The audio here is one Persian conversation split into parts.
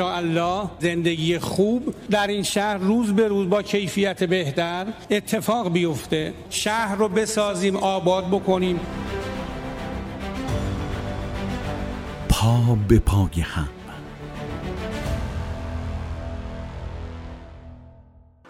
الله زندگی خوب در این شهر روز به روز با کیفیت بهتر اتفاق بیفته. شهر رو بسازیم آباد بکنیم. پا به پای هم.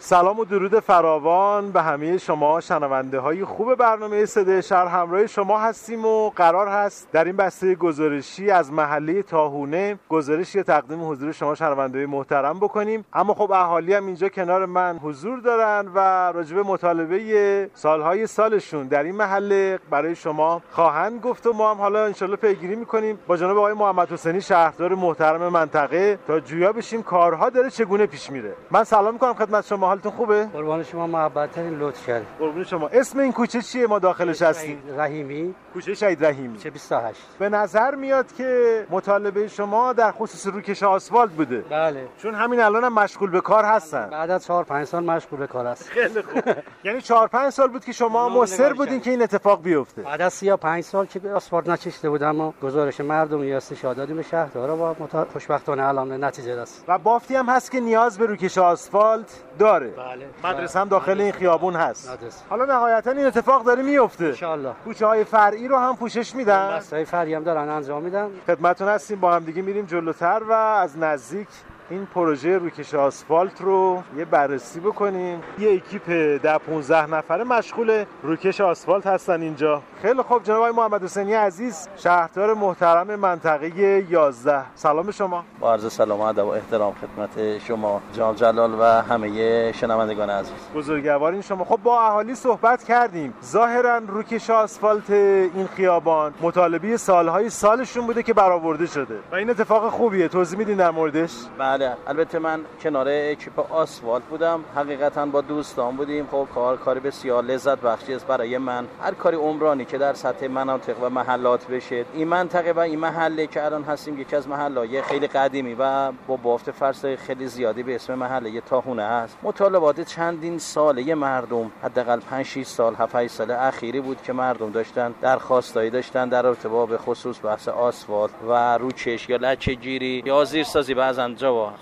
سلام و درود فراوان به همه شما شنونده های خوب برنامه صدای شهر همراه شما هستیم و قرار هست در این بسته گزارشی از محله تاهونه گزارشی تقدیم حضور شما شنونده محترم بکنیم. اما خب اهالی هم اینجا کنار من حضور دارن و راجب مطالبه سالهای سالشون در این محله برای شما خواهند گفت و ما هم حالا انشالله پیگیری می‌کنیم با جناب آقای محمد حسینی شهردار محترم منطقه. تا جویا بشیم کارها داره چگونه پیش میره؟ من سلام می‌کنم خدمت شما. حالتون خوبه؟ قربان شما محبت ترین لطف کردید قربون شما. اسم این کوچه چیه؟ ما داخلش هستیم. رحیمی. کوچه شهید رحیمی. چه 28 به نظر میاد که مطالبه شما در خصوص روکش آسفالت بوده. بله. چون همین الان هم مشغول به کار هستن. بعد از 4 5 سال مشغول به کار هست خیلی خوب. یعنی 4 5 سال بود که شما مصر بودین که این اتفاق بیفته. بعد از 35 سال که آسفالت نچشته بودم و گزارش مردم یا استشهاداتی به شهردارا و. خوشبختانه الان نتیجه رسید و بافتی هم هست که نیاز به روکش آسفالت داره. بله. مدرسه هم داخل این خیابون هست. مدرسه. حالا نهایتا این اتفاق داره میفته ان کوچه های فرعی رو هم پوشش میدن. مسائل فرعی هم دارن انجام میدن. خدمتتون هستیم با هم دیگه میریم جلوتر و از نزدیک این پروژه روکش آسفالت رو یه بررسی بکنیم. یه اکیپ ده 15 نفره مشغول روکش آسفالت هستن اینجا. خیلی خوب. جناب محمد حسینی عزیز شهردار محترم منطقه 11 سلام شما. با عرض سلام و احترام خدمت شما جناب جلال و همه شنوندگان عزیز. بزرگوارین شما. خب با اهالی صحبت کردیم. ظاهرا روکش آسفالت این خیابان مطالبه سالهای سالشون بوده که برآورده شده. و این اتفاق خوبیه. توضیح میدین در موردش؟ بله. البته من کنار اکیپ آسفالت بودم. حقیقتا با دوستان بودیم. خب کار کاری بسیار لذت بخشی است برای من. هر کاری عمرانی که در سطح مناطق و محلات بشه. این منطقه و این محله که الان هستیم یکی از محلهای خیلی قدیمی و با بافت فرسای خیلی زیادی به اسم محله تاهونه است. مطالبات چندین ساله مردم حداقل 5 6 سال 7 8 سال اخیری بود که مردم داشتن درخواستایی داشتن در ارتباط به خصوص بحث آسفالت و روچش یا لچه گیری یا زیرسازی. بعضا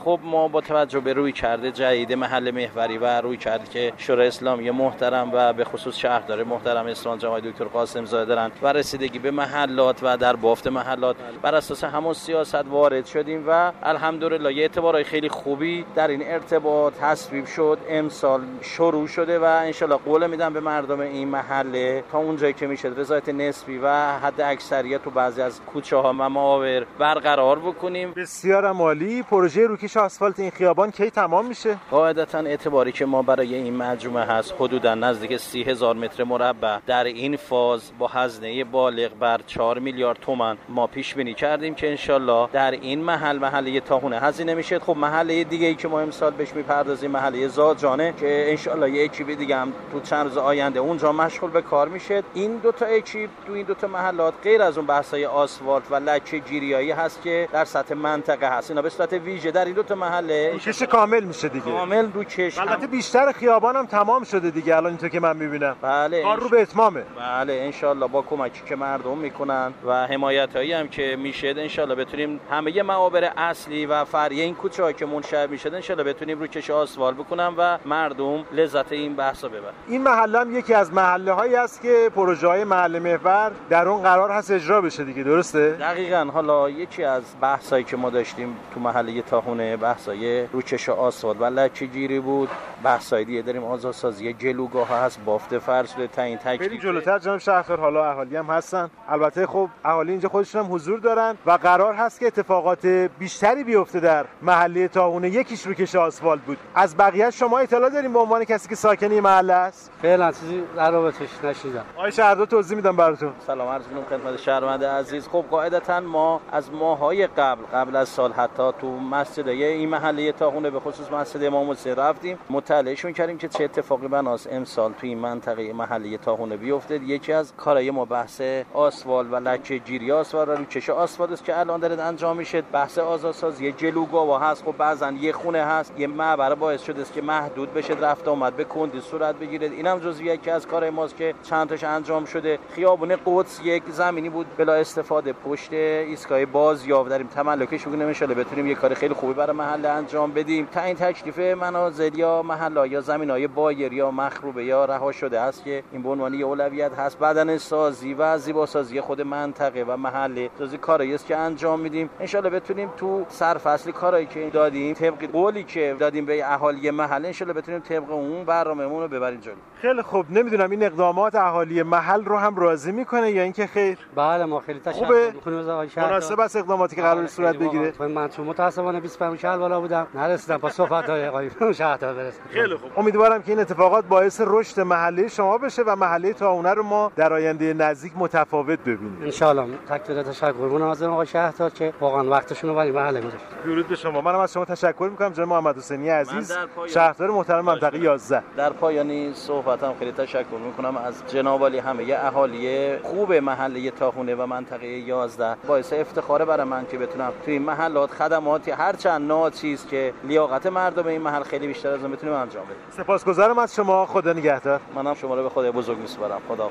خب ما با توجه به روی کرده جدید محل محوری و روی کرده که شورای اسلامی محترم و به خصوص شهردار محترم اسلام جمعی دکتر قاسم زاده دارن و رسیدگی به محلات و در بافت محلات. بر اساس همون سیاست وارد شدیم و الحمدلله یه اعتبارای خیلی خوبی در این ارتباط تصویب شد. امسال شروع شده و انشالله قول میدم به مردم این محله تا اونجایی که میشه رضایت نسبی و حد اکثریت تو بعضی از کوچه ها و معاور برقرار بکنیم. بسیار عالی. پروژه روکش آسفالت این خیابان کی تمام میشه؟ قاعدتا اعتباری که ما برای این مجموعه هست حدودا نزدیک سی هزار متر مربع. در این فاز با هزینه بالغ بر 4 میلیارد تومان ما پیش بینی کردیم که انشالله در این محل محله تاهونه هزینه میشه. خب محله دیگه ای که ما امسال بهش می‌پردازیم محله زاجانه که انشالله یه اکیپ دیگه هم تو چند روز آینده اونجا مشغول به کار میشه. این دو تا اکیپ تو این دو تا محلات غیر از اون بحثای آسفالت و لکه گیریایی هست که در سطح منطقه هست. اینا به صورت ویژه این دو تا محله. روکش کامل میشه دیگه. کامل روکش البته بیشتر خیابان هم تمام شده دیگه الان اینطور که من می‌بینم. بله. کار رو به اتمامه. بله انشالله با کمکی که مردم می‌کنن و حمایت هایی هم که میشه انشالله بتونیم همه معابر اصلی و فرعی این کوچه که منشأ میشه انشالله بتونیم روکش آسفال بکنن و مردم لذت این بحثا ببرن. این محله هم یکی از محله هایی است که پروژه های محله محور در اون قرار هست اجرا بشه دیگه درسته؟ دقیقا. حالا یکی از بحثایی که ما داشتیم تو محله تاهونه بحثای روکش آسفالت. و لچه گیری بود. بحثای دیگه داریم آزادسازی جلوگاه ها هست بافت فرش تعیین بریم تکلیف جلوتر جناب شهردار حالا اهالی هم هستن. البته خب اهالی اینجا خودشون هم حضور دارن و قرار هست که اتفاقات بیشتری بیفته در محله تاهونه. یکیش روکش آسفالت بود. از بقیه شما اطلاع داریم به عنوان کسی که ساکن این محله است؟ فعلا چیزی در رابطش نشیدم. آقای شهردار توضیح میدم براتون. سلام عرض می‌کنم خدمت شهروند عزیز. خب قاعدتا ما از ماهای قبل قبل از سال حتی تو مسجد این محله تاهونه به خصوص مسجد امام حسین رفتیم. مطالعهشون کردیم که چه اتفاقی بناس امسال تو این منطقه محله تاهونه بیفته. یکی از کارهای ما بحث آسفال و لکه گیری آسفال و روکش آسفال است که الان داره انجام میشه. بحث آزادسازی جلوگاه هست. خب بعضا یه خونه هست. یه معبر باعث شده است که محدود بشه رفت آمد به کندی صورت بگیره. اینم جزو یکی از کارهای ماست که چند تاش انجام شده. خیابون قدس یک زمینی بود. بلا استفاده پشت ایستگاه باز یافت داریم تملکش بکنیم ان بتونیم یه کار خیلی خوبی برای محله انجام بدیم. تا این تکلیف منازل یا محله یا زمین های بایر یا مخروبه یا رها شده است که این به عنوان اولویت هست. بدن سازی و زیبا سازی خود منطقه و محله جزی کارایی است که انجام میدیم. ان بتونیم تو سرفصل کارایی که دادیم طبق قولی که دادیم به اهالی محله ان بتونیم طبق اون برنامه‌مون رو ببریم جلو. خیلی خوب. نمی‌دونم این اقدامات اهالی محل رو هم راضی می‌کنه یا اینکه خیر؟ بله ما خیلی تشکر می‌کنیم از آقای شهردار. مناسب است اقداماتی که قرار صورت بگیره. من چون متاسفانه 25 شهر بالا بودم. نرسیدم با صحبت های آقای شهردار برسم. خیلی خوب. امیدوارم که این اتفاقات باعث رشد محله شما بشه و محله تاونه رو ما در آینده نزدیک متفاوت ببینیم. ان شاء الله تکلیف تشکر می‌کنم از آقای شهردار که واقعا وقتشون رو برای محله می‌ذاشت درود به شما. منم از شما تشکر می‌کنم. جناب محمد حسینی عزیز شهردار محترم منطقه 11 در پایانی صحبتم خیلی تشکر می‌کنم. از جناب عالی همه اهالی خوب محله تاخونه و منطقه 11 باعث افتخاره برای من که بتونم توی این محلات خدماتی هرچند ناچیز که لیاقت مردم این محل خیلی بیشتر از اون بتونیم انجام بدیم. سپاسگزارم از شما. خدا نگهدار. منم شما رو به خدای بزرگ میسپارم. خدا